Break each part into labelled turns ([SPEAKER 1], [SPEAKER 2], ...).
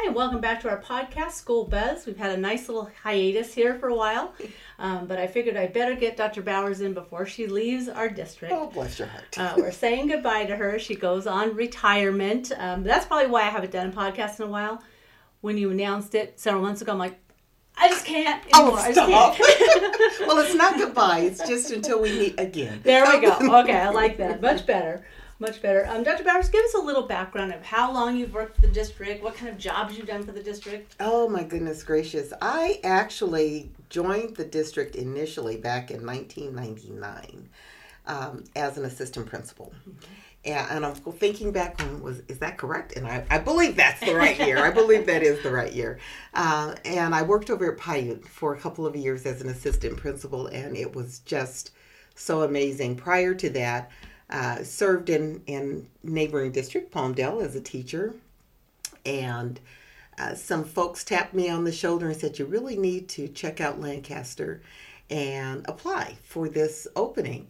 [SPEAKER 1] Hi, and welcome back to our podcast, School Buzz. We've had a nice little hiatus here for a while, um, but I figured I'd better get Dr. Bowers in before she leaves our district.
[SPEAKER 2] Oh, bless your heart.
[SPEAKER 1] Uh, we're saying goodbye to her. She goes on retirement. Um, that's probably why I haven't done a podcast in a while. When you announced it several months ago, I'm like, I just can't anymore.
[SPEAKER 2] Oh,
[SPEAKER 1] I just
[SPEAKER 2] stop.
[SPEAKER 1] can't.
[SPEAKER 2] well, it's not goodbye. It's just until we meet again.
[SPEAKER 1] There we go. Okay, I like that. Much better. Much better. Um, Dr. Bowers, give us a little background of how long you've worked for the district, what kind of jobs you've done for the district.
[SPEAKER 2] Oh my goodness gracious! I actually joined the district initially back in 1999 um, as an assistant principal. And, and I'm thinking back on was is that correct? And I, I believe that's the right year. I believe that is the right year. Uh, and I worked over at Piute for a couple of years as an assistant principal, and it was just so amazing. Prior to that, uh, served in in neighboring district Palmdale as a teacher, and uh, some folks tapped me on the shoulder and said, "You really need to check out Lancaster and apply for this opening."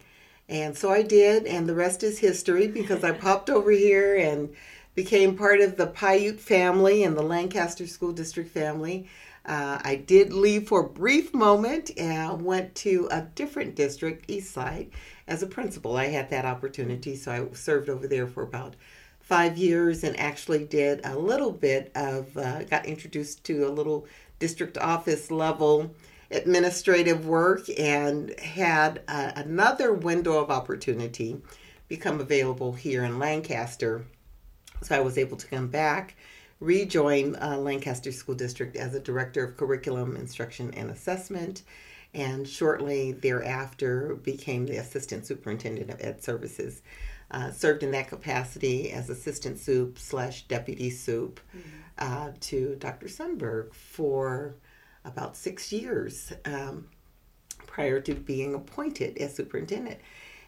[SPEAKER 2] And so I did, and the rest is history because I popped over here and became part of the Piute family and the Lancaster School District family. Uh, I did leave for a brief moment and went to a different district, East Side, as a principal. I had that opportunity, so I served over there for about five years and actually did a little bit of, uh, got introduced to a little district office level administrative work and had uh, another window of opportunity become available here in Lancaster. So I was able to come back, rejoin uh, Lancaster School District as a director of curriculum, instruction, and assessment, and shortly thereafter became the assistant superintendent of ed services. Uh, served in that capacity as assistant soup slash deputy soup uh, to Dr. Sundberg for about six years um, prior to being appointed as superintendent.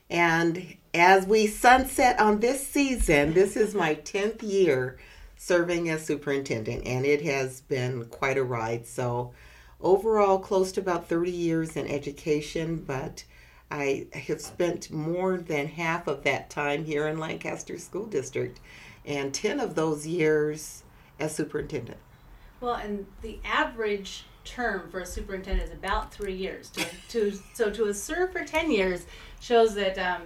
[SPEAKER 2] And as we sunset on this season, this is my 10th year serving as superintendent, and it has been quite a ride. So, overall, close to about 30 years in education, but I have spent more than half of that time here in Lancaster School District, and 10 of those years as superintendent.
[SPEAKER 1] Well, and the average term for a superintendent is about three years. To, to so to have served for ten years shows that um,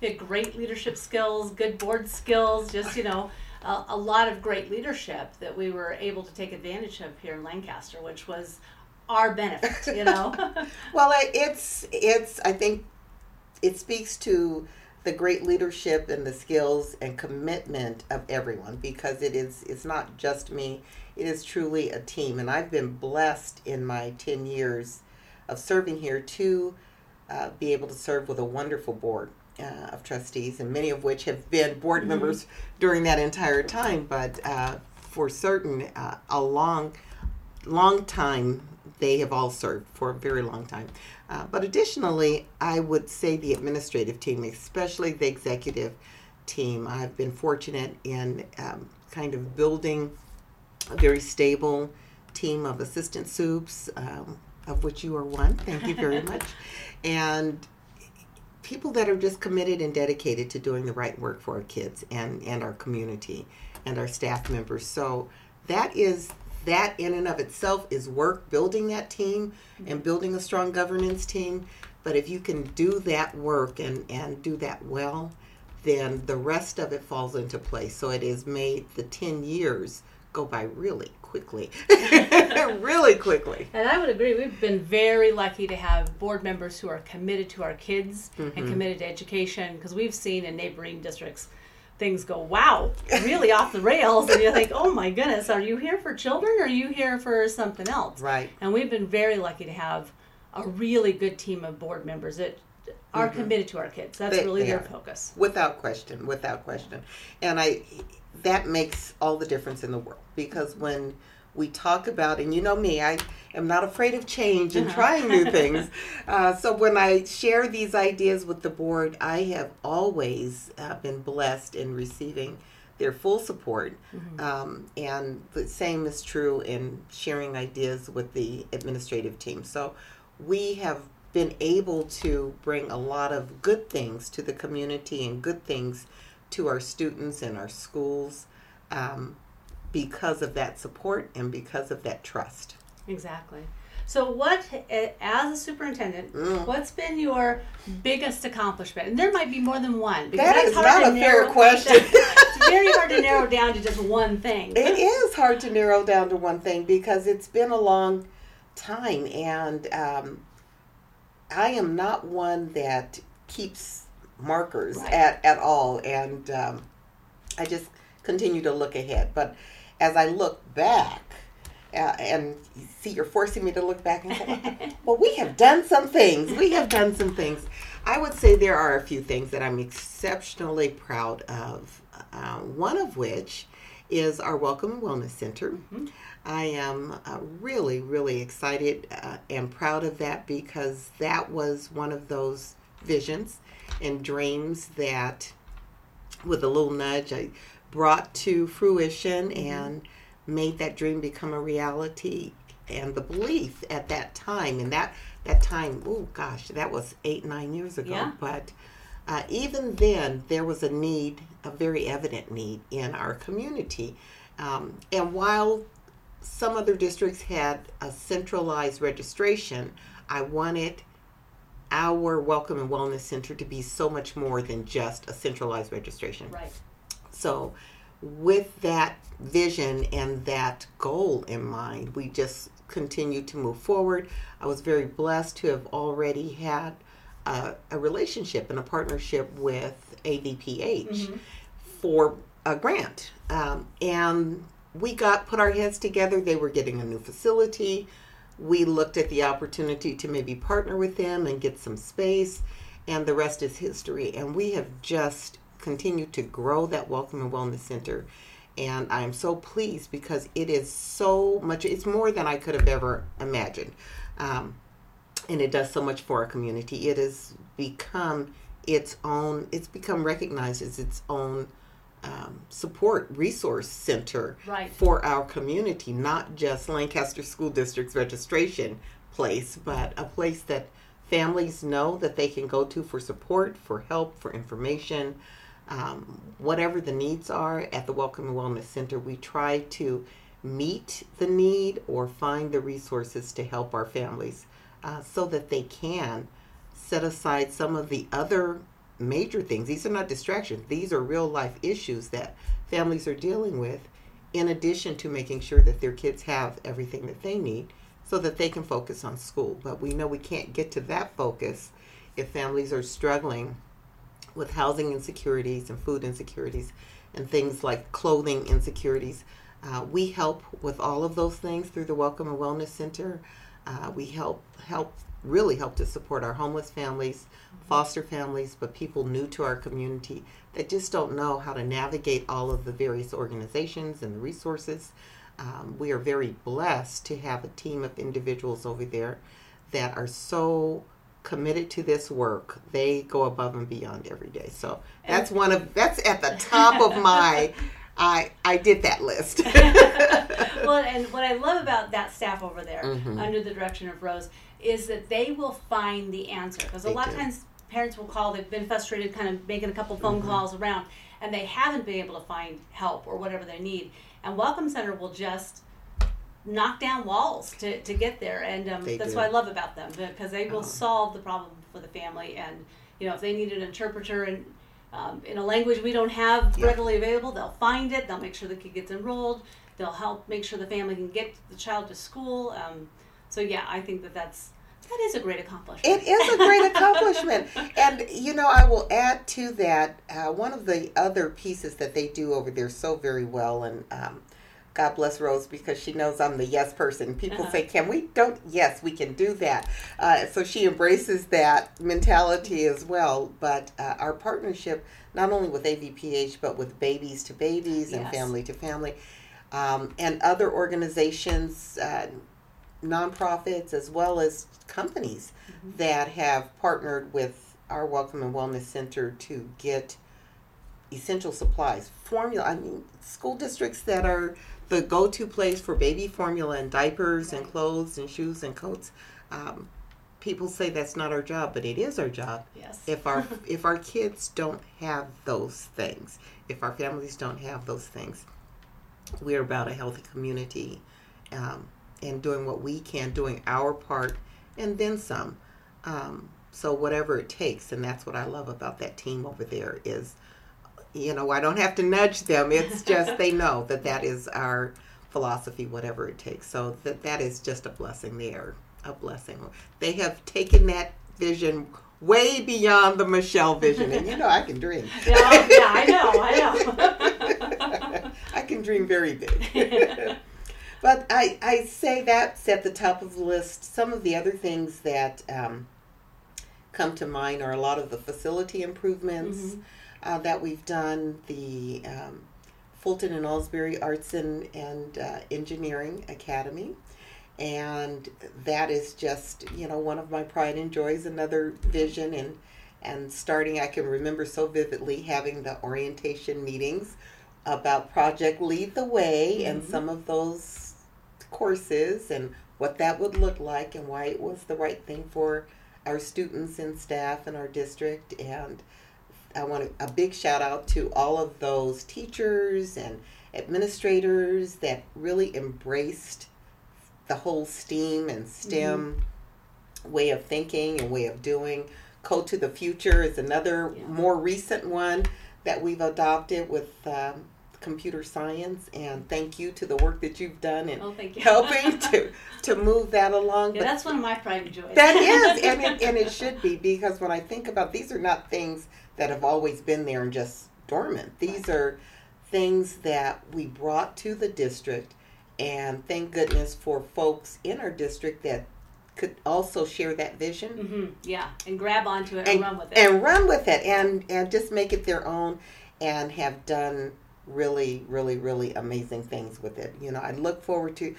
[SPEAKER 1] you had great leadership skills, good board skills, just you know. A, a lot of great leadership that we were able to take advantage of here in Lancaster, which was our benefit, you know.
[SPEAKER 2] Well, it's it's. I think it speaks to the great leadership and the skills and commitment of everyone because it is. It's not just me. It is truly a team, and I've been blessed in my ten years of serving here to uh, be able to serve with a wonderful board uh, of trustees, and many of which have been board members during that entire time. But uh, for certain, uh, a long, long time they have all served for a very long time. Uh, but additionally, I would say the administrative team, especially the executive team, I've been fortunate in um, kind of building a very stable team of assistant soups, um, of which you are one. Thank you very much. and people that are just committed and dedicated to doing the right work for our kids and, and our community and our staff members. So that is that in and of itself is work building that team and mm-hmm. building a strong governance team. But if you can do that work and, and do that well, then the rest of it falls into place. So it has made the 10 years go by really quickly. really quickly.
[SPEAKER 1] And I would agree. We've been very lucky to have board members who are committed to our kids and mm-hmm. committed to education because we've seen in neighboring districts things go, wow, really off the rails. And you think, oh my goodness, are you here for children or are you here for something else?
[SPEAKER 2] Right.
[SPEAKER 1] And we've been very lucky to have a really good team of board members that are mm-hmm. committed to our kids. That's
[SPEAKER 2] They-
[SPEAKER 1] really
[SPEAKER 2] they
[SPEAKER 1] their
[SPEAKER 2] are.
[SPEAKER 1] focus.
[SPEAKER 2] Without question, without question. And I that makes all the difference in the world because when we talk about and you know me i am not afraid of change and trying new things. Uh, so when i share these ideas with the board i have always uh, been blessed in receiving their full support. Um, and the same is true in sharing ideas with the administrative team. So we have been able to bring a lot of good things to the community and good things to our students and our schools. Um, because of that support and because of that trust.
[SPEAKER 1] Exactly. So, what, eh, as a superintendent,
[SPEAKER 2] Mm.
[SPEAKER 1] what's been your biggest accomplishment? And there might be more than one.
[SPEAKER 2] That
[SPEAKER 1] that's
[SPEAKER 2] is
[SPEAKER 1] hard
[SPEAKER 2] not a fair question.
[SPEAKER 1] it's very hard to narrow down to just one thing.
[SPEAKER 2] It is hard to narrow down to one thing because it's been a long time, and um, I am not one that keeps markers
[SPEAKER 1] Right.
[SPEAKER 2] at, at all, and um, I just continue to look ahead. But as I look back, uh, and see, you're forcing me to look back and say, well, we have done some things. We have done some things. I would say there are a few things that I'm exceptionally proud of. Uh, one of which is our Welcome and Wellness Center. I am uh, really, really excited uh, and proud of that because that was one of those visions and dreams that, with a little nudge, I brought to fruition and made that dream become a reality. And the belief at that time, and that that time, oh gosh, that was eight nine years ago.
[SPEAKER 1] Yeah.
[SPEAKER 2] But uh, even then, there was a need, a very evident need in our community. Um, and while some other districts had a centralized registration, I wanted our Welcome and Wellness Center to be so much more than just a centralized registration.
[SPEAKER 1] Right.
[SPEAKER 2] So, with that vision and that goal in mind, we just continue to move forward. I was very blessed to have already had a, a relationship and a partnership with AVPH for a grant. Um, and we got put our heads together. They were getting a new facility. We looked at the opportunity to maybe partner with them and get some space, and the rest is history. And we have just continued to grow that Welcome and Wellness Center. And I'm so pleased because it is so much, it's more than I could have ever imagined. Um, and it does so much for our community. It has become its own, it's become recognized as its own um, support resource center
[SPEAKER 1] Right.
[SPEAKER 2] for our community, not just Lancaster School District's registration place, but a place that families know that they can go to for support, for help, for information, um, whatever the needs are at the Welcome and Wellness Center. We try to meet the need or find the resources to help our families uh, so that they can set aside some of the other major things. These are not distractions, these are real life issues that families are dealing with, in addition to making sure that their kids have everything that they need so that they can focus on school. But we know we can't get to that focus if families are struggling with housing insecurities and food insecurities and things like clothing insecurities. Uh, we help with all of those things through the Welcome and Wellness Center. Uh, we help help really help to support our homeless families, foster families, but people new to our community that just don't know how to navigate all of the various organizations and the resources. Um, we are very blessed to have a team of individuals over there that are so committed to this work. They go above and beyond every day. So that's one of that's at the top of my. I I did that list.
[SPEAKER 1] well, and what I love about that staff over there,
[SPEAKER 2] Mhm.
[SPEAKER 1] under the direction of Rose, is that they will find the answer. Because a lot
[SPEAKER 2] do.
[SPEAKER 1] of times parents will call, they've been frustrated, kind of making a couple phone
[SPEAKER 2] Mm-hmm.
[SPEAKER 1] calls around, and they haven't been able to find help or whatever they need. And Welcome Center will just knock down walls to, to get there. And um, that's
[SPEAKER 2] do.
[SPEAKER 1] what I love about them because they will
[SPEAKER 2] Oh.
[SPEAKER 1] solve the problem for the family. And, you know, if they need an interpreter and um, in a language we don't have
[SPEAKER 2] Yeah.
[SPEAKER 1] readily available, they'll find it. They'll make sure the kid gets enrolled. They'll help make sure the family can get the child to school. Um, so yeah, I think that that's that is a great accomplishment.
[SPEAKER 2] It is a great accomplishment. and, you know, I will add to that uh, one of the other pieces that they do over there so very well. And um, God bless Rose because she knows I'm the yes person. People
[SPEAKER 1] Uh-huh.
[SPEAKER 2] say, Can we? Don't. Yes, we can do that. Uh, so she embraces that mentality as well. But uh, our partnership, not only with AVPH, but with Babies to Babies and
[SPEAKER 1] Yes.
[SPEAKER 2] Family to Family, um, and other organizations, uh, nonprofits, as well as companies that have partnered with our Welcome and Wellness Center to get essential supplies, formula. I mean, school districts that are the go-to place for baby formula and diapers and clothes and shoes and coats. Um, people say that's not our job, but it is our job.
[SPEAKER 1] yes.
[SPEAKER 2] If our if our kids don't have those things, if our families don't have those things, we're about a healthy community um, and doing what we can, doing our part, and then some. Um, so whatever it takes, and that's what I love about that team over there is, you know, I don't have to nudge them. It's just they know that that is our philosophy, whatever it takes. So that that is just a blessing. They are a blessing. They have taken that vision way beyond the Michelle vision, and you know I can dream.
[SPEAKER 1] yeah, yeah, I know, I
[SPEAKER 2] know. I can dream very big. but I, I say that's at the top of the list. Some of the other things that um, come to mind are a lot of the facility improvements mm-hmm. Uh, that we've done, the um, Fulton and Alsbury Arts and, and uh, Engineering Academy. And that is just you know one of my pride and joys another vision. And and starting i can remember so vividly having the orientation meetings about project lead the way mm-hmm. and some of those courses and what that would look like and why it was the right thing for our students and staff and our district. And i want a big shout out to all of those teachers and administrators that really embraced the whole STEAM and STEM mm-hmm. way of thinking and way of doing. Code to the Future is another yeah. more recent one that we've adopted with um, computer science. And thank you to the work that you've done in
[SPEAKER 1] oh,
[SPEAKER 2] helping to to move that along.
[SPEAKER 1] Yeah, but that's one of my pride and joys.
[SPEAKER 2] That is, and it, and it should be because when I think about these are not things that have always been there and just dormant. These are things that we brought to the district and thank goodness for folks in our district that could also share that vision.
[SPEAKER 1] Mm-hmm. Yeah, and grab onto it and, and, run with it.
[SPEAKER 2] And run with it and, and just make it their own and have done really, really, really amazing things with it. You know, I look forward to.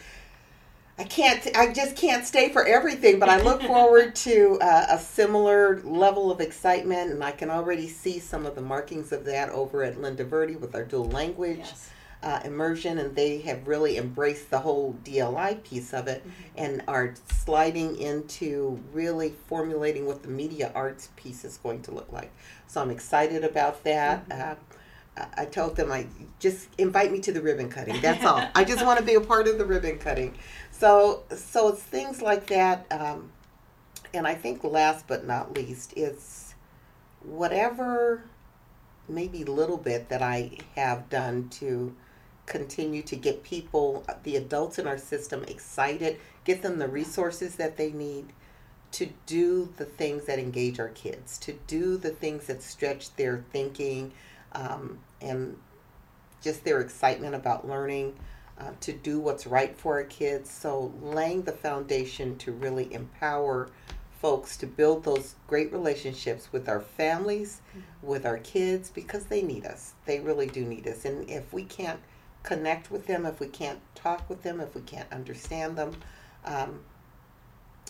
[SPEAKER 2] I can't. I just can't stay for everything, but I look forward to uh, a similar level of excitement, and I can already see some of the markings of that over at Linda Verde with our dual language. Yes uh, immersion, and they have really embraced the whole DLI piece of it mm-hmm. and are sliding into really formulating what the media arts piece is going to look like. So I'm excited about that. Mm-hmm. Uh, I told them I just invite me to the ribbon cutting. That's all. I just want to be a part of the ribbon cutting. So so it's things like that. Um, and I think last but not least, it's whatever maybe little bit that I have done to continue to get people, the adults in our system, excited, get them the resources that they need to do the things that engage our kids, to do the things that stretch their thinking um, and just their excitement about learning, uh, to do what's right for our kids. So, laying the foundation to really empower folks to build those great relationships with our families, mm-hmm. with our kids, because they need us. They really do need us. And if we can't connect with them, if we can't talk with them, if we can't understand them, um,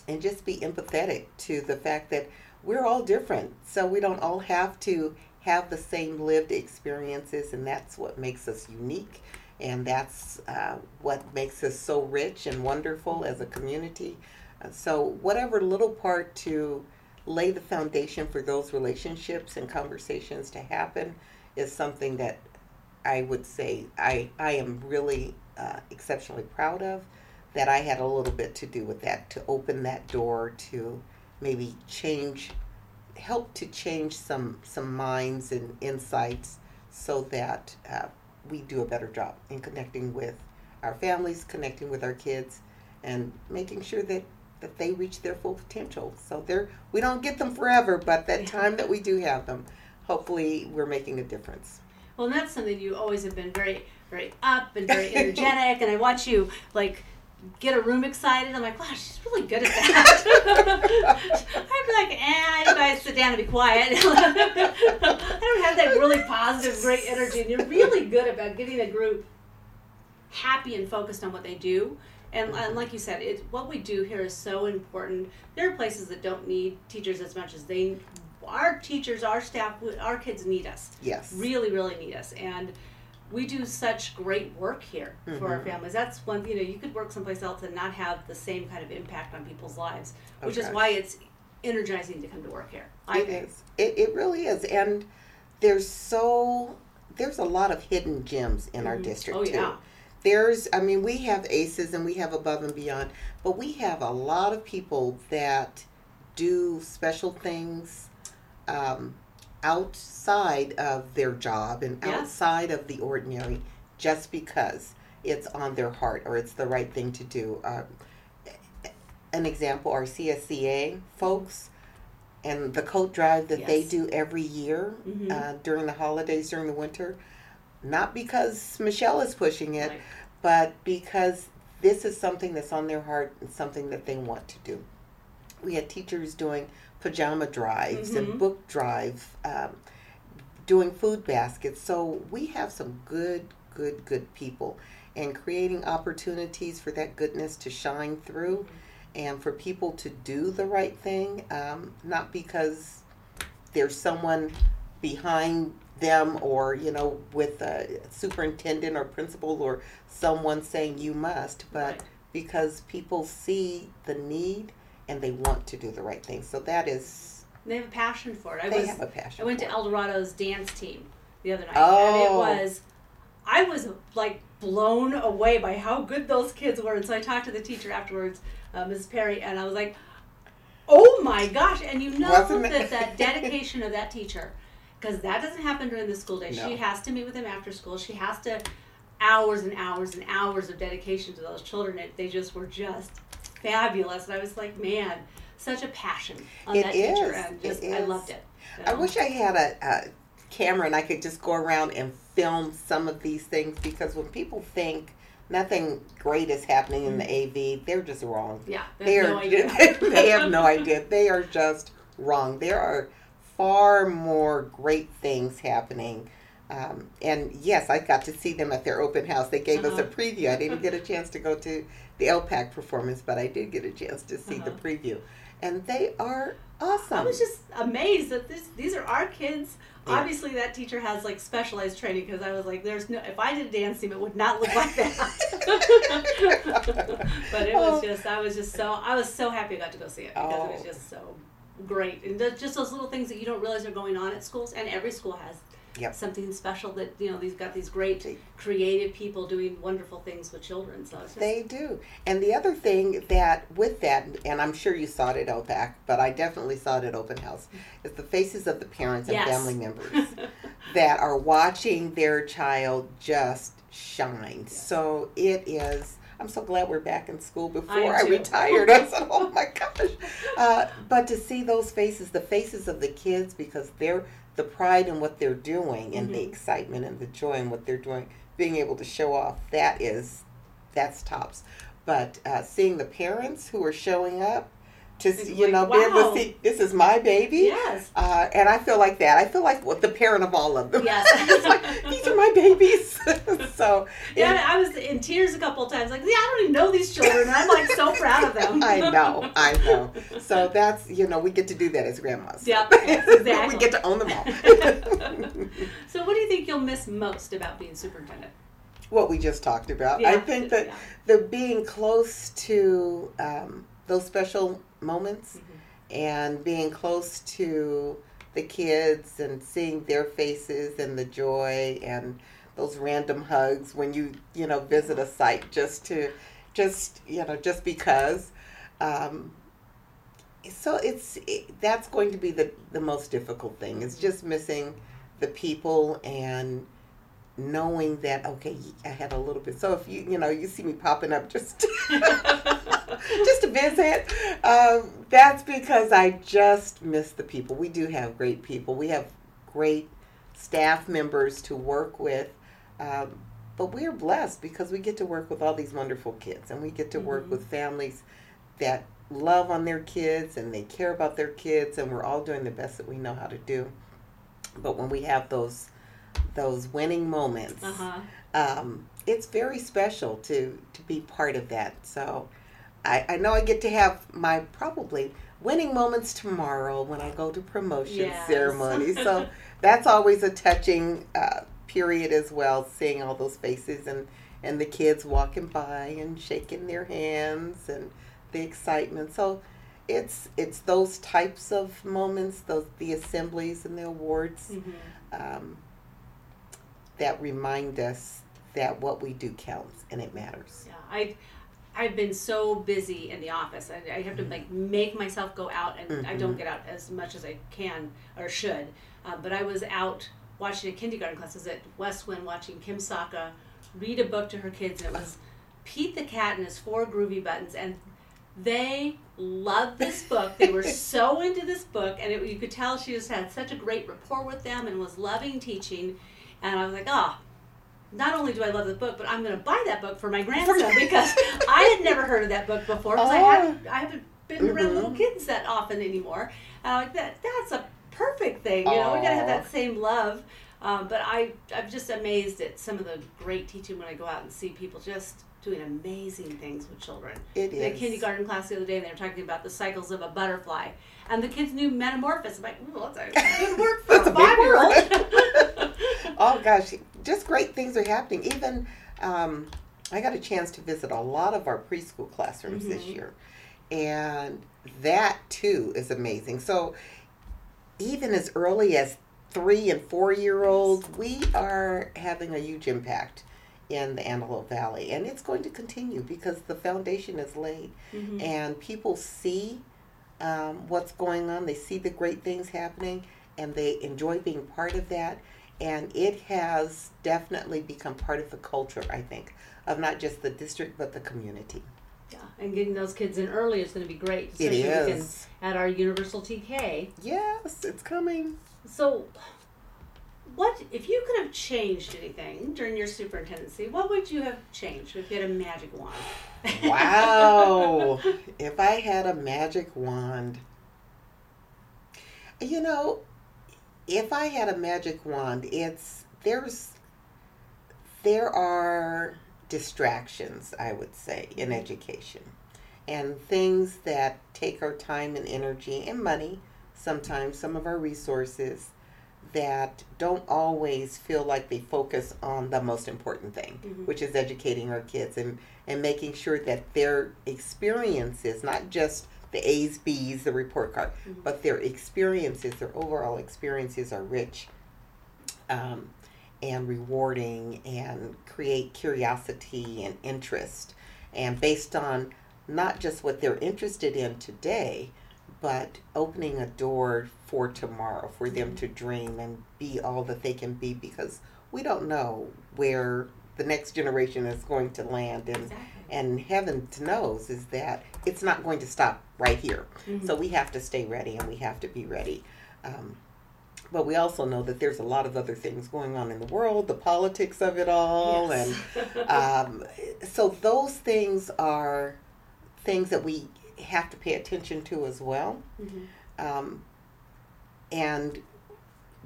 [SPEAKER 2] and just be empathetic to the fact that we're all different. So we don't all have to have the same lived experiences, and that's what makes us unique. And that's uh, what makes us so rich and wonderful as a community. Uh, so, whatever little part to lay the foundation for those relationships and conversations to happen is something that I would say I, I am really uh, exceptionally proud of that I had a little bit to do with that to open that door to maybe change help to change some some minds and insights so that uh, we do a better job in connecting with our families connecting with our kids and making sure that that they reach their full potential so they're we don't get them forever but that time that we do have them hopefully we're making a difference
[SPEAKER 1] well, and that's something you always have been very, very up and very energetic. and I watch you like get a room excited. I'm like, wow, she's really good at that. I'd be like, eh, you guys sit down and be quiet. I don't have that really positive, great energy. And you're really good about getting a group happy and focused on what they do. And, and like you said, it, what we do here is so important. There are places that don't need teachers as much as they our teachers, our staff, our kids need us.
[SPEAKER 2] Yes.
[SPEAKER 1] Really, really need us. And we do such great work here mm-hmm. for our mm-hmm. families. That's one, you know, you could work someplace else and not have the same kind of impact on people's lives, which is why it's energizing to come to work here.
[SPEAKER 2] I it think. is. It, it really is. And there's so, there's a lot of hidden gems in mm-hmm. our district,
[SPEAKER 1] oh,
[SPEAKER 2] too.
[SPEAKER 1] Yeah.
[SPEAKER 2] there's i mean we have aces and we have above and beyond but we have a lot of people that do special things um, outside of their job and
[SPEAKER 1] Yeah.
[SPEAKER 2] outside of the ordinary just because it's on their heart or it's the right thing to do uh, an example our CSEA folks and the coat drive that they do every year
[SPEAKER 1] Mhm.
[SPEAKER 2] uh, during the holidays during the winter not because michelle is pushing it
[SPEAKER 1] Right.
[SPEAKER 2] but because this is something that's on their heart and something that they want to do. We had teachers doing pajama drives
[SPEAKER 1] Mhm.
[SPEAKER 2] and book drive, um, doing food baskets. So we have some good, good, good people, and creating opportunities for that goodness to shine through, and for people to do the right thing, um, not because there's someone behind them or you know with a superintendent or principal or someone saying you must but
[SPEAKER 1] Right.
[SPEAKER 2] because people see the need and they want to do the right thing so that is
[SPEAKER 1] They have a passion for it. I
[SPEAKER 2] they
[SPEAKER 1] was
[SPEAKER 2] have a passion
[SPEAKER 1] I went to. El Dorado's dance team the other night, and it
[SPEAKER 2] Oh.
[SPEAKER 1] was I was like blown away by how good those kids were. And so I talked to the teacher afterwards, uh, Mrs. Perry, and I was like, "Oh my gosh!" And you know
[SPEAKER 2] Wasn't
[SPEAKER 1] that that dedication of that teacher, because that doesn't happen during the school day.
[SPEAKER 2] No.
[SPEAKER 1] She has to meet with them after school. She has to hours and hours and hours of dedication to those children. It, they just were just fabulous, and I was like, man. Such a passion on
[SPEAKER 2] It
[SPEAKER 1] that teacher,
[SPEAKER 2] is.
[SPEAKER 1] and just
[SPEAKER 2] It
[SPEAKER 1] I loved it.
[SPEAKER 2] i wish i had a, a camera and i could just go around and film some of these things because when people think nothing great is happening in the av they're just wrong
[SPEAKER 1] Yeah, they
[SPEAKER 2] are
[SPEAKER 1] no idea.
[SPEAKER 2] they have no idea. They are just wrong. There are far more great things happening. Um, and yes, I got to see them at their open house. They gave us a
[SPEAKER 1] Uh-huh.
[SPEAKER 2] preview. I didn't get a chance to go to the LPAC performance, but I did get a chance to see the
[SPEAKER 1] Uh-huh.
[SPEAKER 2] preview. And they are awesome.
[SPEAKER 1] I was just amazed that this these are our kids.
[SPEAKER 2] Yeah.
[SPEAKER 1] Obviously, that teacher has like specialized training because I was like, "There's no. If I did a dance team, it would not look like that." but it was
[SPEAKER 2] Oh.
[SPEAKER 1] just, I was just so, I was so happy I got to go see it because it was
[SPEAKER 2] Oh.
[SPEAKER 1] just so great, and just those little things that you don't realize are going on at schools, and every school has
[SPEAKER 2] Yep.
[SPEAKER 1] something special that you know. they've got these great creative people doing wonderful things with children. So just,
[SPEAKER 2] They do. And the other thing that, with that, and I'm sure you saw it at LPAC, but I definitely saw it at Open House, is the faces of the parents and
[SPEAKER 1] Yes.
[SPEAKER 2] family members that are watching their child just shine.
[SPEAKER 1] Yes.
[SPEAKER 2] So it is. I'm so glad we're back in school. Before
[SPEAKER 1] am
[SPEAKER 2] I, retired, I said, "Oh my gosh!" Uh, but to see those faces, the faces of the kids, because they're the pride in what they're doing and the
[SPEAKER 1] Mhm.
[SPEAKER 2] excitement and the joy in what they're doing, being able to show off, that is, that's tops. But uh, seeing the parents who are showing up, to
[SPEAKER 1] It's
[SPEAKER 2] see, you
[SPEAKER 1] like,
[SPEAKER 2] know, be able to see this is my baby.
[SPEAKER 1] yes.
[SPEAKER 2] Uh, and I feel like that. I feel like what the parent of all of them.
[SPEAKER 1] Yes.
[SPEAKER 2] like these are my babies. so
[SPEAKER 1] Yeah, I was in tears a couple of times. Like, yeah, I don't even know these children. I'm like so proud of them.
[SPEAKER 2] I know, I know. So that's you know we get to do that as grandmas.
[SPEAKER 1] Yep, exactly.
[SPEAKER 2] we get to own them all.
[SPEAKER 1] so, what do you think you'll miss most about being superintendent?
[SPEAKER 2] what we just talked about. I think that
[SPEAKER 1] yeah.
[SPEAKER 2] the being close to um, those special moments
[SPEAKER 1] Mhm.
[SPEAKER 2] and being close to the kids and seeing their faces and the joy and those random hugs when you you know visit a site just to just you know just because um, so it's it, that's going to be the the most difficult thing it's just missing the people and knowing that okay i had a little bit so if you you know you see me popping up just just to visit um, that's because i just miss the people. We do have great people. We have great staff members to work with um, but we're blessed because we get to work with all these wonderful kids and we get to work
[SPEAKER 1] Mhm.
[SPEAKER 2] with families that love on their kids and they care about their kids and we're all doing the best that we know how to do. But when we have those those winning moments
[SPEAKER 1] Uh huh.
[SPEAKER 2] um, it's very special to to be part of that. So I, I know I get to have my probably winning moments tomorrow when I go to promotion
[SPEAKER 1] Yes.
[SPEAKER 2] ceremony. So that's always a touching uh, period as well, seeing all those faces and and the kids walking by and shaking their hands and the excitement. So it's it's those types of moments, those the assemblies and the awards
[SPEAKER 1] hmm
[SPEAKER 2] um, that remind us that what we do counts and it matters.
[SPEAKER 1] Yeah, I, I've been so busy in the office. I, I have to like make myself go out, and I don't get out as much as I can or should. Uh, but I was out watching a kindergarten class. I was at Westwind watching Kim Saka read a book to her kids, and it was Pete the Cat and his four groovy buttons, and they loved this book. They were so into this book, and it, you could tell she just had such a great rapport with them and was loving teaching. And I was like, oh, not only do I love the book, but I'm going to buy that book for my grandson because I had never heard of that book before because I
[SPEAKER 2] Oh.
[SPEAKER 1] haven't I haven't been around
[SPEAKER 2] Mhm.
[SPEAKER 1] little kids that often anymore. And I'm like that that's a perfect thing. You know, we got to have that same love. Um, but I I'm just amazed at some of the great teaching when I go out and see people just doing amazing things with children.
[SPEAKER 2] It
[SPEAKER 1] We had a kindergarten class the other day, and they were talking about the cycles of a butterfly, and the kids knew metamorphosis. I'm like, ooh, that's a good word for a five year old.
[SPEAKER 2] Oh gosh, just great things are happening. Even um, I got a chance to visit a lot of our preschool classrooms this
[SPEAKER 1] Mhm.
[SPEAKER 2] year, and that too is amazing. So even as early as three and four year olds, we are having a huge impact in the Antelope Valley, and it's going to continue because the foundation is laid,
[SPEAKER 1] Mhm.
[SPEAKER 2] and people see um, what's going on. They see the great things happening, and they enjoy being part of that. And it has definitely become part of the culture, I think, of not just the district but the community.
[SPEAKER 1] Yeah, and getting those kids in early is going to be great.
[SPEAKER 2] It
[SPEAKER 1] especially if we can-
[SPEAKER 2] is.
[SPEAKER 1] at our Universal TK.
[SPEAKER 2] Yes, it's coming.
[SPEAKER 1] So, what if you could have changed anything during your superintendency? What would you have changed if you had a magic wand?
[SPEAKER 2] Wow. if I had a magic wand, you know, if I had a magic wand, it's there's there are distractions, I would say, in education. And things that take our time and energy and money, sometimes some of our resources that don't always feel like they focus on the most important thing,
[SPEAKER 1] Mhm.
[SPEAKER 2] which is educating our kids and, and making sure that their experiences, not just the A's, B's, the report card,
[SPEAKER 1] Mhm.
[SPEAKER 2] but their experiences, their overall experiences are rich um, and rewarding and create curiosity and interest. And based on not just what they're interested in today, but opening a door for tomorrow for them to dream and be all that they can be because we don't know where the next generation is going to land and
[SPEAKER 1] Exactly.
[SPEAKER 2] and heaven knows is that it's not going to stop right here
[SPEAKER 1] Mhm.
[SPEAKER 2] so we have to stay ready and we have to be ready um, but we also know that there's a lot of other things going on in the world the politics of it all
[SPEAKER 1] Yes.
[SPEAKER 2] and um, so those things are things that we have to pay attention to as well
[SPEAKER 1] Mhm.
[SPEAKER 2] um, and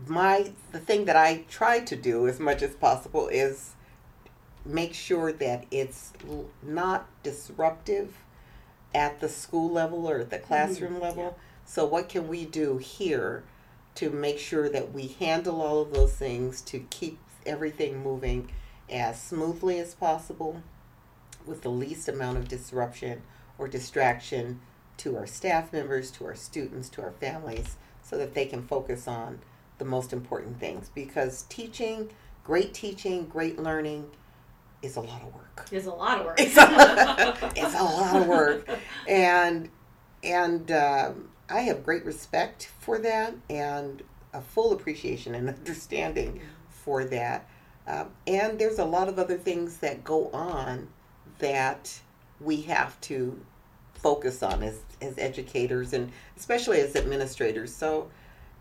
[SPEAKER 2] my the thing that I try to do as much as possible is make sure that it's not disruptive at the school level or at the mm-hmm. classroom level. So what can we do here to make sure that we handle all of those things to keep everything moving as smoothly as possible with the least amount of disruption or distraction to our staff members, to our students, to our families, so that they can focus on the most important things. Because teaching, great teaching, great learning is a lot of work.
[SPEAKER 1] It's a lot of work.
[SPEAKER 2] It's a, it's a lot of work. And and um, I have great respect for that and a full appreciation and understanding for that. Um, and there's a lot of other things that go on that we have to focus on as, as educators and especially as administrators. So,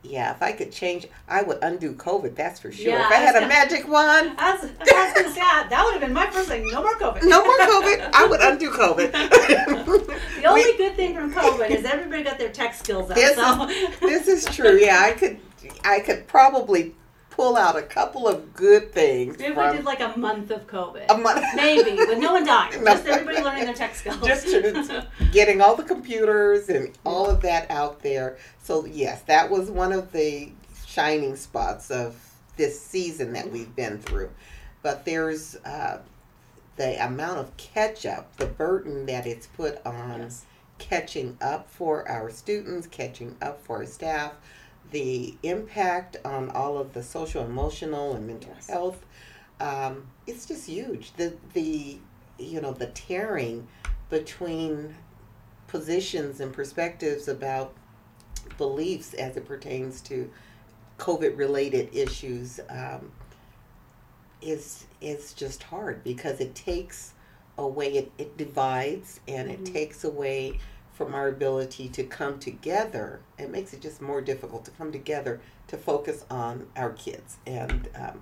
[SPEAKER 2] yeah, if I could change, I would undo COVID, that's for sure.
[SPEAKER 1] Yeah,
[SPEAKER 2] if I had a magic wand,
[SPEAKER 1] I was, I was gonna say that would have been my first thing. No more COVID.
[SPEAKER 2] no more COVID, I would undo COVID.
[SPEAKER 1] The only good thing from COVID is everybody got their tech skills up.
[SPEAKER 2] This
[SPEAKER 1] so.
[SPEAKER 2] this is true. Yeah, I could, I could probably pull out a couple of good things
[SPEAKER 1] Maybe we did like a month of COVID.
[SPEAKER 2] a month.
[SPEAKER 1] Maybe, with no one dying.
[SPEAKER 2] No.
[SPEAKER 1] Just everybody learning their tech skills.
[SPEAKER 2] just getting all the computers and all of that out there. So yes, that was one of the shining spots of this season that we've been through. But there's uh, the amount of catch up, the burden that it's put on
[SPEAKER 1] Yes.
[SPEAKER 2] catching up for our students, catching up for our staff, the impact on all of the social, emotional, and mental
[SPEAKER 1] Yes.
[SPEAKER 2] health um, it's just huge. The the you know the tearing between positions and perspectives about beliefs as it pertains to COVID related issues um, is is just hard because it takes away it, it divides and it
[SPEAKER 1] Mhm.
[SPEAKER 2] takes away from our ability to come together. It makes it just more difficult to come together to focus on our kids. And um,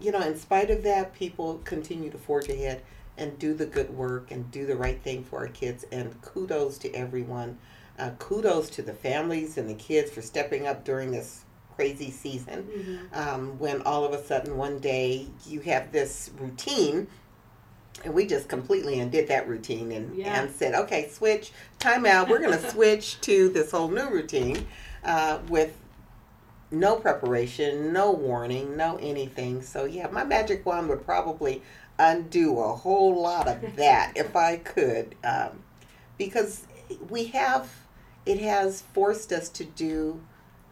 [SPEAKER 2] you know, in spite of that, people continue to forge ahead and do the good work and do the right thing for our kids. And kudos to everyone. Uh, kudos to the families and the kids for stepping up during this crazy season
[SPEAKER 1] Mhm.
[SPEAKER 2] um, when all of a sudden one day you have this routine and we just completely undid that routine and,
[SPEAKER 1] Yeah.
[SPEAKER 2] and said okay switch time out we're going to switch to this whole new routine uh, with no preparation no warning no anything so yeah my magic wand would probably undo a whole lot of that if i could um, because we have it has forced us to do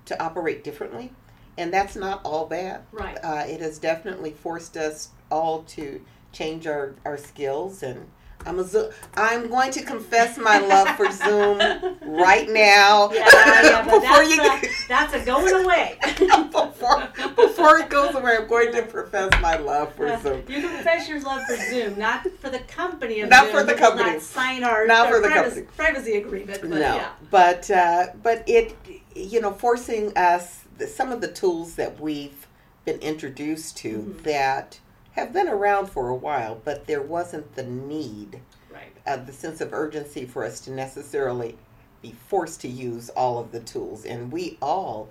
[SPEAKER 2] to operate differently and that's not all bad
[SPEAKER 1] Right.
[SPEAKER 2] uh, it has definitely forced us all to change our, our skills and I'm a Zo- I'm going to confess my love for Zoom right now.
[SPEAKER 1] Yeah, yeah,
[SPEAKER 2] before
[SPEAKER 1] that's,
[SPEAKER 2] you
[SPEAKER 1] a, that's a going away.
[SPEAKER 2] before before it goes away, I'm going to profess my love for Zoom.
[SPEAKER 1] You can profess your love for Zoom, not for the company of
[SPEAKER 2] Not
[SPEAKER 1] Zoom.
[SPEAKER 2] for the company.
[SPEAKER 1] Not sign our,
[SPEAKER 2] Not
[SPEAKER 1] our
[SPEAKER 2] for the
[SPEAKER 1] privacy,
[SPEAKER 2] company.
[SPEAKER 1] privacy agreement. But
[SPEAKER 2] no,
[SPEAKER 1] yeah.
[SPEAKER 2] but uh, but it you know forcing us some of the tools that we've been introduced to
[SPEAKER 1] Mhm.
[SPEAKER 2] that have been around for a while, but there wasn't the need.
[SPEAKER 1] Right.
[SPEAKER 2] uh, the sense of urgency for us to necessarily be forced to use all of the tools and we all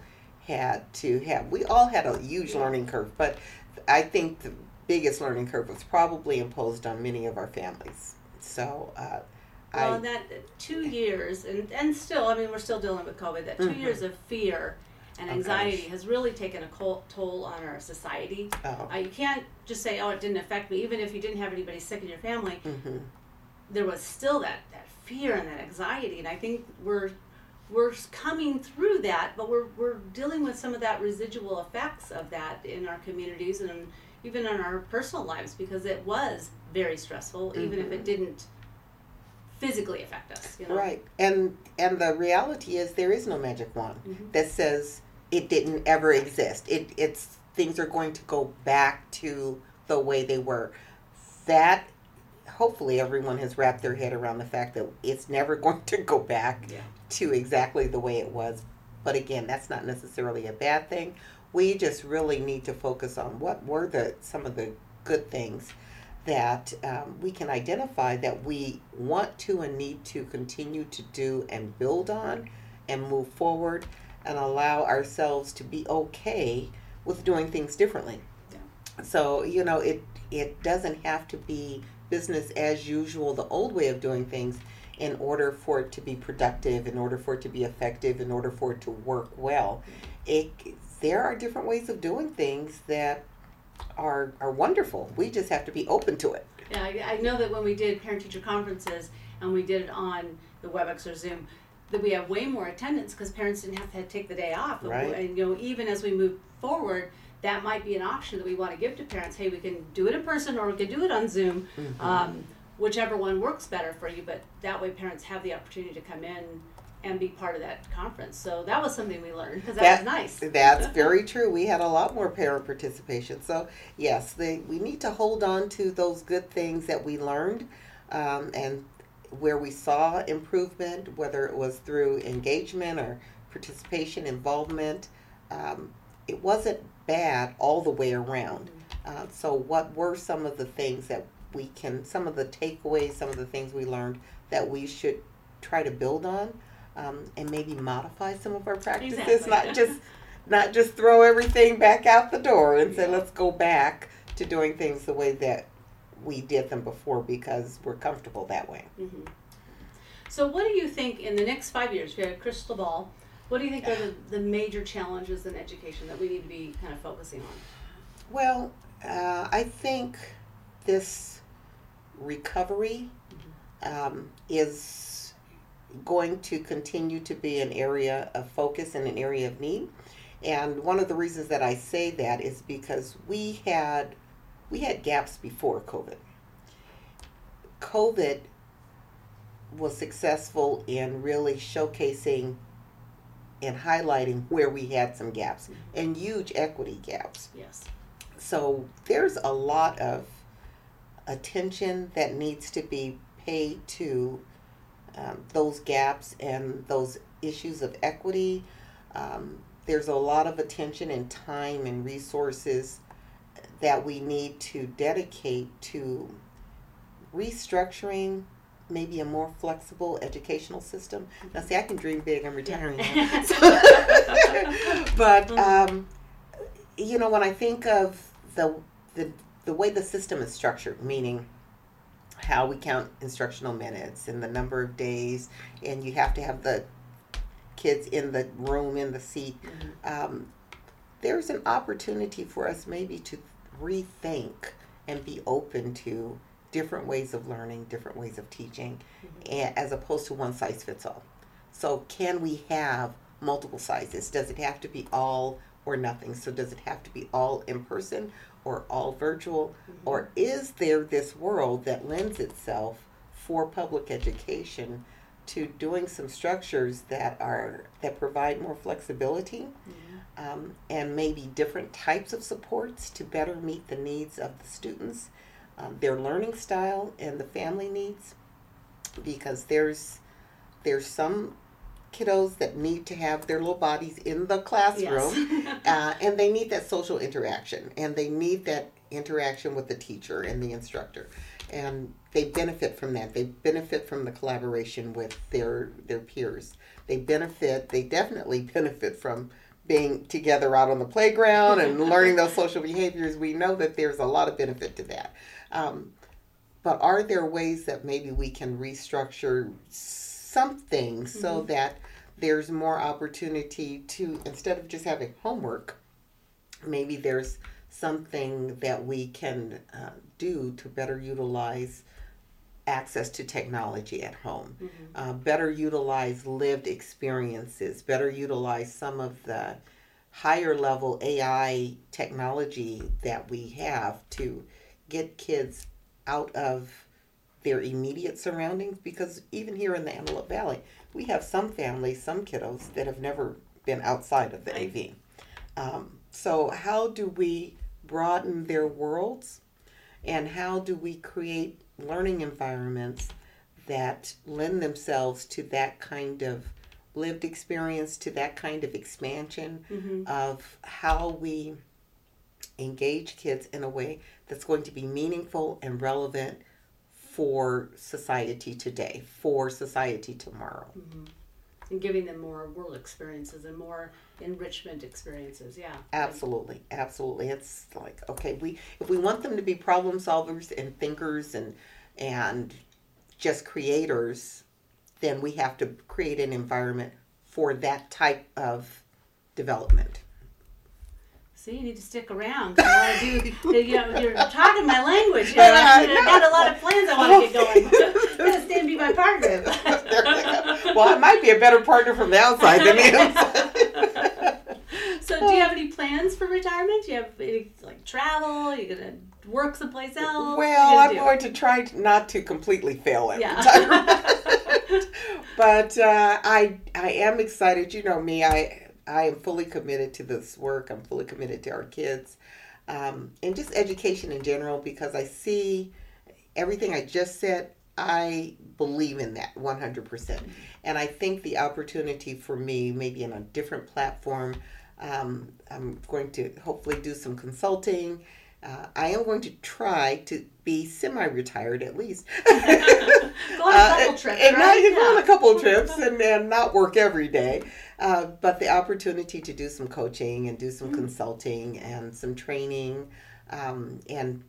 [SPEAKER 2] had to have we all had a huge
[SPEAKER 1] Yeah.
[SPEAKER 2] learning curve but i think the biggest learning curve was probably imposed on many of our families so uh,
[SPEAKER 1] Well,
[SPEAKER 2] I,
[SPEAKER 1] that two years, and, and still, I mean, we're still dealing with COVID. That 2
[SPEAKER 2] Mhm.
[SPEAKER 1] years of fear and anxiety
[SPEAKER 2] gosh.
[SPEAKER 1] has really taken a toll on our society.
[SPEAKER 2] oh,
[SPEAKER 1] Uh, you can't just say, "Oh, it didn't affect me." Even if you didn't have anybody sick in your family,
[SPEAKER 2] hmm
[SPEAKER 1] there was still that, that fear and that anxiety. And I think we're we're coming through that, but we're we're dealing with some of that residual effects of that in our communities and even in our personal lives because it was very stressful, even if it
[SPEAKER 2] Mhm.
[SPEAKER 1] didn't physically affect us. You know?
[SPEAKER 2] right and and the reality is there is no magic wand
[SPEAKER 1] Mhm.
[SPEAKER 2] that says it didn't ever exist. It it's things are going to go back to the way they were. That hopefully everyone has wrapped their head around the fact that it's never going to go back
[SPEAKER 1] Yeah.
[SPEAKER 2] to exactly the way it was. But again, that's not necessarily a bad thing. We just really need to focus on what were the some of the good things that um, we can identify that we want to and need to continue to do and build on and move forward and allow ourselves to be okay with doing things differently. Yeah. So, you know, it it doesn't have to be business as usual, the old way of doing things in order for it to be productive, in order for it to be effective, in order for it to work well. It there are different ways of doing things that are are wonderful. We just have to be open to it.
[SPEAKER 1] Yeah, I, I know that when we did parent teacher conferences and we did it on the WebEx or Zoom, that we have way more attendance because parents didn't have to take the day off. And-
[SPEAKER 2] Right.
[SPEAKER 1] And you know, even as we move forward, that might be an option that we want to give to parents. Hey, we can do it in person or we can do it on Zoom,
[SPEAKER 2] Mhm.
[SPEAKER 1] um, whichever one works better for you. But that way, parents have the opportunity to come in and be part of that conference. So that was something we learned because that,
[SPEAKER 2] That-
[SPEAKER 1] was nice.
[SPEAKER 2] That's very true. We had a lot more parent participation. So yes, they, we need to hold on to those good things that we learned, um, and where we saw improvement, whether it was through engagement or participation, involvement. Um, it wasn't bad all the way around. Uh, so what were some of the things that we can, some of the takeaways, some of the things we learned that we should try to build on, um, and maybe modify some of our practices,
[SPEAKER 1] Exactly.
[SPEAKER 2] not just not just throw everything back out the door and say
[SPEAKER 1] Yeah.
[SPEAKER 2] let's go back to doing things the way that we did them before because we're comfortable that way.
[SPEAKER 1] hmm So, what do you think in the next five years? We had a crystal ball, what do you think are the, the major challenges in education that we need to be kind of focusing on?
[SPEAKER 2] Well, uh, I think this recovery um, is going to continue to be an area of focus and an area of need. And one of the reasons that I say that is because we had we had gaps before COVID. COVID was successful in really showcasing and highlighting where we had some gaps and huge equity gaps.
[SPEAKER 1] Yes.
[SPEAKER 2] So there's a lot of attention that needs to be paid to um, those gaps and those issues of equity. Um, there's a lot of attention and time and resources that we need to dedicate to restructuring maybe a more flexible educational system. Now, see, I can dream big. I'm retiring now. but um, you know, when I think of the the the way the system is structured, meaning how we count instructional minutes and the number of days, and you have to have the kids in the room in the seat. Um, there's an opportunity for us maybe to rethink and be open to different ways of learning, different ways of teaching, mm-hmm. a- as opposed to one size fits all. So, can we have multiple sizes? Does it have to be all or nothing? So, does it have to be all in person or all virtual? Mm-hmm. Or is there this world that lends itself for public education to doing some structures that are that provide more flexibility mm-hmm. Um, and maybe different types of supports to better meet the needs of the students, um, their learning style, and the family needs. Because there's there's some kiddos that need to have their little bodies in the classroom, uh, and they need that social interaction, and they need that interaction with the teacher and the instructor, and they benefit from that. They benefit from the collaboration with their their peers. They benefit. They definitely benefit from being together out on the playground and learning those social behaviors. We know that there's a lot of benefit to that. Um, but are there ways that maybe we can restructure something so that there's more opportunity to instead of just having homework maybe there's something that we can uh, do to better utilize access to technology at home. Uh, better utilize lived experiences better utilize some of the higher level ai technology that we have to get kids out of their immediate surroundings because even here in the Antelope Valley, we have some families, some kiddos that have never been outside of the AV. Um, so, how do we broaden their worlds? And how do we create learning environments that lend themselves to that kind of lived experience, to that kind of expansion mm-hmm. of how we engage kids in a way that's going to be meaningful and relevant for society today, for society tomorrow. Mm-hmm.
[SPEAKER 1] And giving them more world experiences and more enrichment experiences. Yeah.
[SPEAKER 2] Absolutely, absolutely. It's like okay, we if we want them to be problem solvers and thinkers and and just creators, then we have to create an environment for that type of development.
[SPEAKER 1] See, you need to stick around. 'cause I want to do. You know, you're talking my language. You know, I've got a lot of plans I want to get going. Gotta stay and be my partner.
[SPEAKER 2] well, I might be a better partner from the outside than the inside.
[SPEAKER 1] so, do you have any plans for retirement? Do you have any like travel? You gonna work someplace else? Are
[SPEAKER 2] Well, I'm
[SPEAKER 1] do?
[SPEAKER 2] going to try not to completely fail at
[SPEAKER 1] Yeah.
[SPEAKER 2] time. but uh, I I am excited. You know me. I I am fully committed to this work. I'm fully committed to our kids, um, and just education in general because I see everything I just said. I believe in that 100%. And I think the opportunity for me, maybe in a different platform, um, I'm going to hopefully do some consulting. Uh, I am going to try to be semi-retired at least.
[SPEAKER 1] Go on a couple
[SPEAKER 2] Uh,
[SPEAKER 1] trips,
[SPEAKER 2] and not
[SPEAKER 1] right?
[SPEAKER 2] on
[SPEAKER 1] Yeah.
[SPEAKER 2] a couple of trips and, and not work every day. Uh, but the opportunity to do some coaching and do some consulting and some training um, and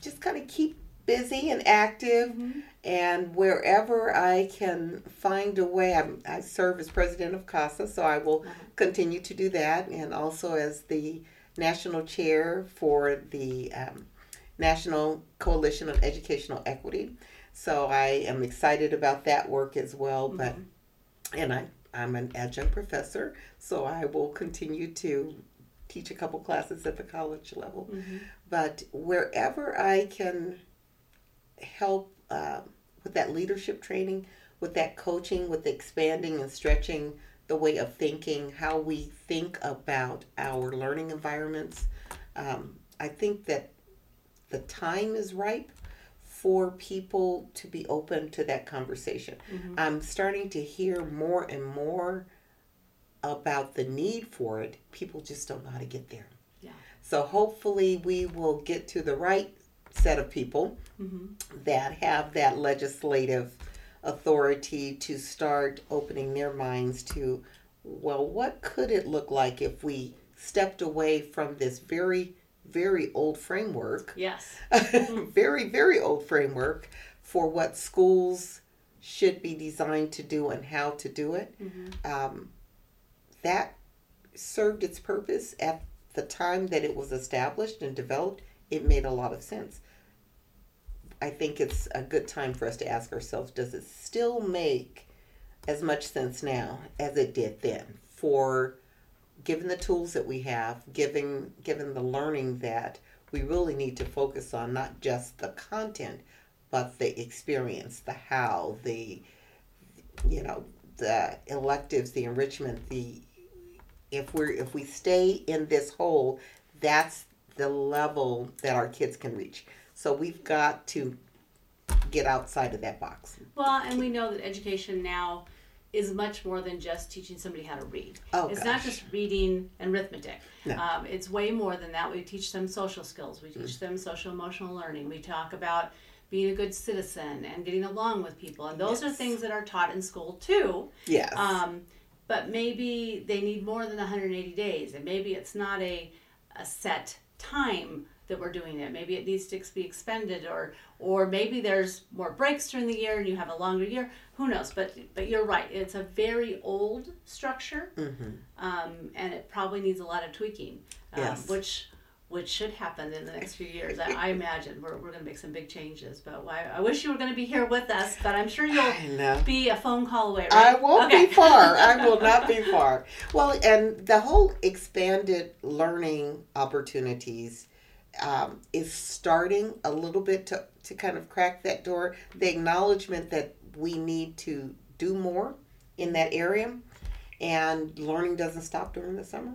[SPEAKER 2] just kind of keep busy and active
[SPEAKER 1] Mm-hmm.
[SPEAKER 2] and wherever I can find a way, I'm, I serve as president of CASA, so I will continue to do that, and also as the national chair for the um, National Coalition on Educational Equity. So I am excited about that work as well. But and I I'm an adjunct professor, so I will continue to teach a couple classes at the college level.
[SPEAKER 1] Mhm.
[SPEAKER 2] But wherever I can help uh, with that leadership training, with that coaching, with expanding and stretching the way of thinking, how we think about our learning environments, um, I think that the time is ripe for people to be open to that conversation.
[SPEAKER 1] Mhm.
[SPEAKER 2] I'm starting to hear more and more about the need for it. People just don't know how to get there.
[SPEAKER 1] Yeah.
[SPEAKER 2] So hopefully we will get to the right set of people
[SPEAKER 1] Mhm.
[SPEAKER 2] that have that legislative authority to start opening their minds to well what could it look like if we stepped away from this very very old framework
[SPEAKER 1] Yes.
[SPEAKER 2] very very old framework for what schools should be designed to do and how to do it
[SPEAKER 1] Mhm.
[SPEAKER 2] um, that served its purpose at the time that it was established and developed. It made a lot of sense. I think it's a good time for us to ask ourselves does it still make as much sense now as it did then for given the tools that we have given given the learning that we really need to focus on not just the content but the experience the how the you know the electives the enrichment the if we're if we stay in this hole that's the level that our kids can reach so we've got to get outside of that box
[SPEAKER 1] Well, and we know that education now is much more than just teaching somebody how to read.
[SPEAKER 2] Oh,
[SPEAKER 1] it's not just reading and arithmetic.
[SPEAKER 2] No.
[SPEAKER 1] Um, it's way more than that. We teach them social skills. We teach them social emotional learning. We talk about being a good citizen and getting along with people. And those are things that are taught in school too.
[SPEAKER 2] yes
[SPEAKER 1] Um, but maybe they need more than 180 days, and maybe it's not a, a set time that we're doing it. Maybe it needs to be expended, or or maybe there's more breaks during the year and you have a longer year. Who knows? But but you're right. It's a very old structure,
[SPEAKER 2] hmm
[SPEAKER 1] um, and it probably needs a lot of tweaking, um,
[SPEAKER 2] Yes.
[SPEAKER 1] which which should happen in the next few years. I, I imagine we're, we're going to make some big changes. But I, I wish you were going to be here with us. But I'm sure you'll be a phone call away.
[SPEAKER 2] I won't
[SPEAKER 1] Okay.
[SPEAKER 2] be far. I will not be far. Well, and the whole expanded learning opportunities um, is starting a little bit to, to kind of crack that door. The acknowledgement that we need to do more in that area and learning doesn't stop during the summer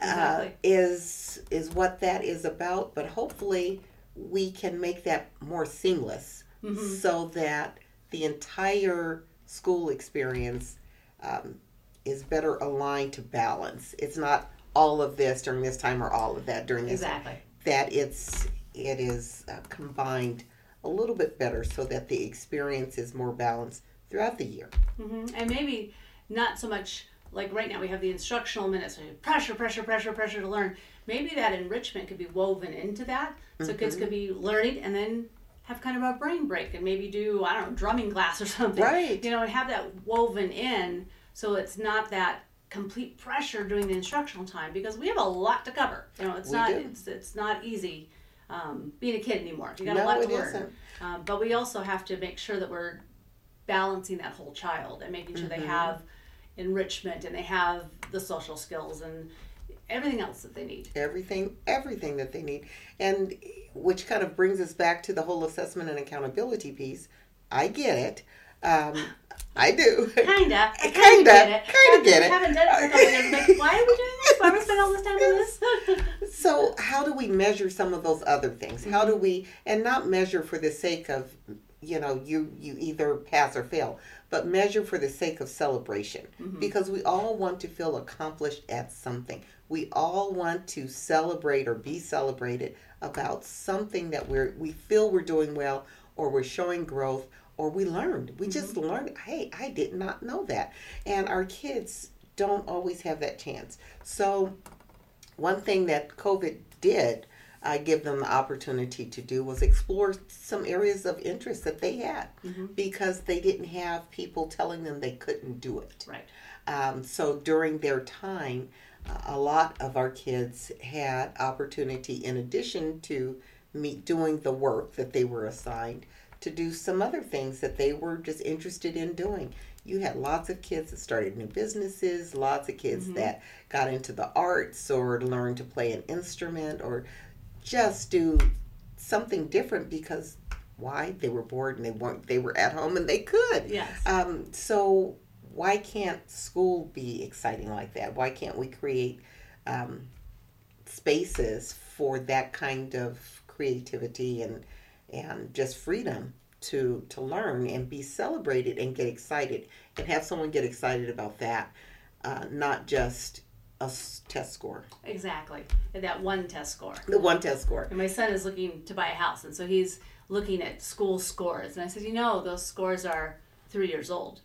[SPEAKER 2] uh,
[SPEAKER 1] Exactly.
[SPEAKER 2] is is what that is about. But hopefully, we can make that more seamless
[SPEAKER 1] Mhm.
[SPEAKER 2] so that the entire school experience um, is better aligned to balance. It's not all of this during this time or all of that during this.
[SPEAKER 1] Exactly.
[SPEAKER 2] That it's it is uh, combined a little bit better so that the experience is more balanced throughout the year.
[SPEAKER 1] hmm And maybe not so much like right now we have the instructional minutes, so pressure, pressure, pressure, pressure to learn. Maybe that enrichment could be woven into that, so kids could be learning and then have kind of a brain break and maybe do I don't know drumming class or something,
[SPEAKER 2] Right.
[SPEAKER 1] You know, and have that woven in so it's not that complete pressure during the instructional time because we have a lot to cover. You know, it's
[SPEAKER 2] We
[SPEAKER 1] not
[SPEAKER 2] do.
[SPEAKER 1] it's it's not easy um, being a kid anymore. You got a lot to learn. Um, but we also have to make sure that we're balancing that whole child and making sure they
[SPEAKER 2] Mhm.
[SPEAKER 1] have enrichment and they have the social skills and everything else that they need.
[SPEAKER 2] everything everything that they need and which kind of brings us back to the whole assessment and accountability piece i get it um, i do
[SPEAKER 1] Kinda. I
[SPEAKER 2] Kinda,
[SPEAKER 1] kinda get it.
[SPEAKER 2] kinda
[SPEAKER 1] Haven't-
[SPEAKER 2] get it.
[SPEAKER 1] Haven't done it for a couple years. Like, why are we doing this? Why are we spending all this time on this?
[SPEAKER 2] so how do we measure some of those other things how do we and not measure for the sake of you know you you either pass or fail but measure for the sake of celebration
[SPEAKER 1] Mm-hmm.
[SPEAKER 2] because we all want to feel accomplished at something we all want to celebrate or be celebrated about something that we're we feel we're doing well or we're showing growth or we learned we just
[SPEAKER 1] Mm-hmm.
[SPEAKER 2] learned hey i did not know that and our kids don't always have that chance so one thing that COVID did uh, give them the opportunity to do was explore some areas of interest that they had
[SPEAKER 1] Mhm.
[SPEAKER 2] because they didn't have people telling them they couldn't do it.
[SPEAKER 1] Right.
[SPEAKER 2] Um, so during their time, uh, a lot of our kids had opportunity, in addition to me doing the work that they were assigned, to do some other things that they were just interested in doing. you had lots of kids that started new businesses, lots of kids
[SPEAKER 1] Mhm.
[SPEAKER 2] that got into the arts or learned to play an instrument or just do something different because why they were bored and they weren't they were at home and they could.
[SPEAKER 1] Yes.
[SPEAKER 2] Um, so why can't school be exciting like that? Why can't we create um, spaces for that kind of creativity and and just freedom to to learn and be celebrated and get excited and have someone get excited about that, uh, not just a s- test score,
[SPEAKER 1] exactly. That one test score.
[SPEAKER 2] the one test score.
[SPEAKER 1] And my son is looking to buy a house, and so he's looking at school scores. And I said, you know, those scores are three years old.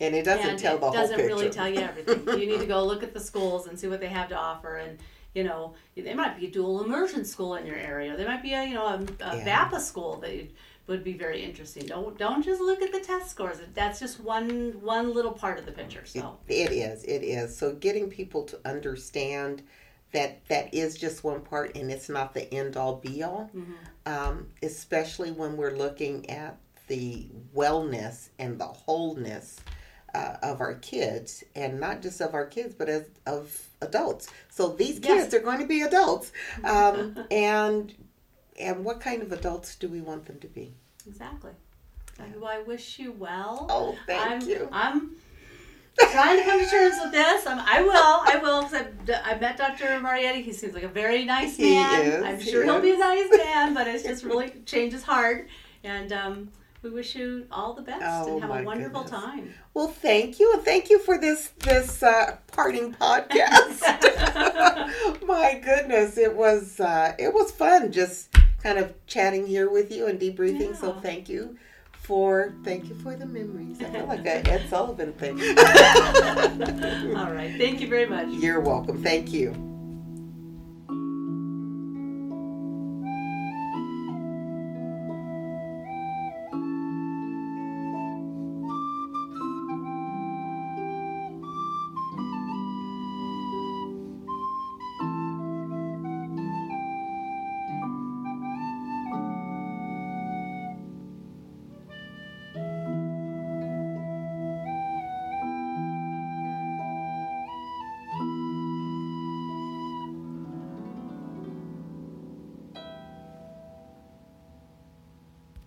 [SPEAKER 2] And it doesn't
[SPEAKER 1] and
[SPEAKER 2] tell
[SPEAKER 1] it
[SPEAKER 2] the whole
[SPEAKER 1] doesn't
[SPEAKER 2] picture.
[SPEAKER 1] really tell you everything. you need to go look at the schools and see what they have to offer. And you know, there might be a dual immersion school in your area. There might be a you know a, a
[SPEAKER 2] Yeah.
[SPEAKER 1] VAPA school that would be very interesting. Don't don't just look at the test scores. That's just one one little part of the picture. So
[SPEAKER 2] It is. It is. So getting people to understand that that is just one part, and it's not the end all be all.
[SPEAKER 1] Mhm.
[SPEAKER 2] Um, especially when we're looking at the wellness and the wholeness uh, of our kids, and not just of our kids, but as of adults. So these
[SPEAKER 1] Yes.
[SPEAKER 2] kids are going to be adults, um, and and what kind of adults do we want them to be?
[SPEAKER 1] exactly. So I wish you well.
[SPEAKER 2] Oh, thank
[SPEAKER 1] I'm,
[SPEAKER 2] you.
[SPEAKER 1] I'm trying to come to terms with this. Um, I will. I will. Cause I've, I met Dr. Marietti. He seems like a very nice man.
[SPEAKER 2] He is,
[SPEAKER 1] I'm sure he'll be a nice man, but it's just really changes hard. And um, we wish you all the best
[SPEAKER 2] Oh,
[SPEAKER 1] and have a wonderful
[SPEAKER 2] goodness.
[SPEAKER 1] time.
[SPEAKER 2] Well, thank you, and thank you for this this uh, parting podcast. My goodness, it was uh, it was fun just kind of chatting here with you and debriefing. So thank you for thank you for the memories. I feel like a Ed Sullivan thing.
[SPEAKER 1] all right. Thank you very much.
[SPEAKER 2] You're welcome. Thank you.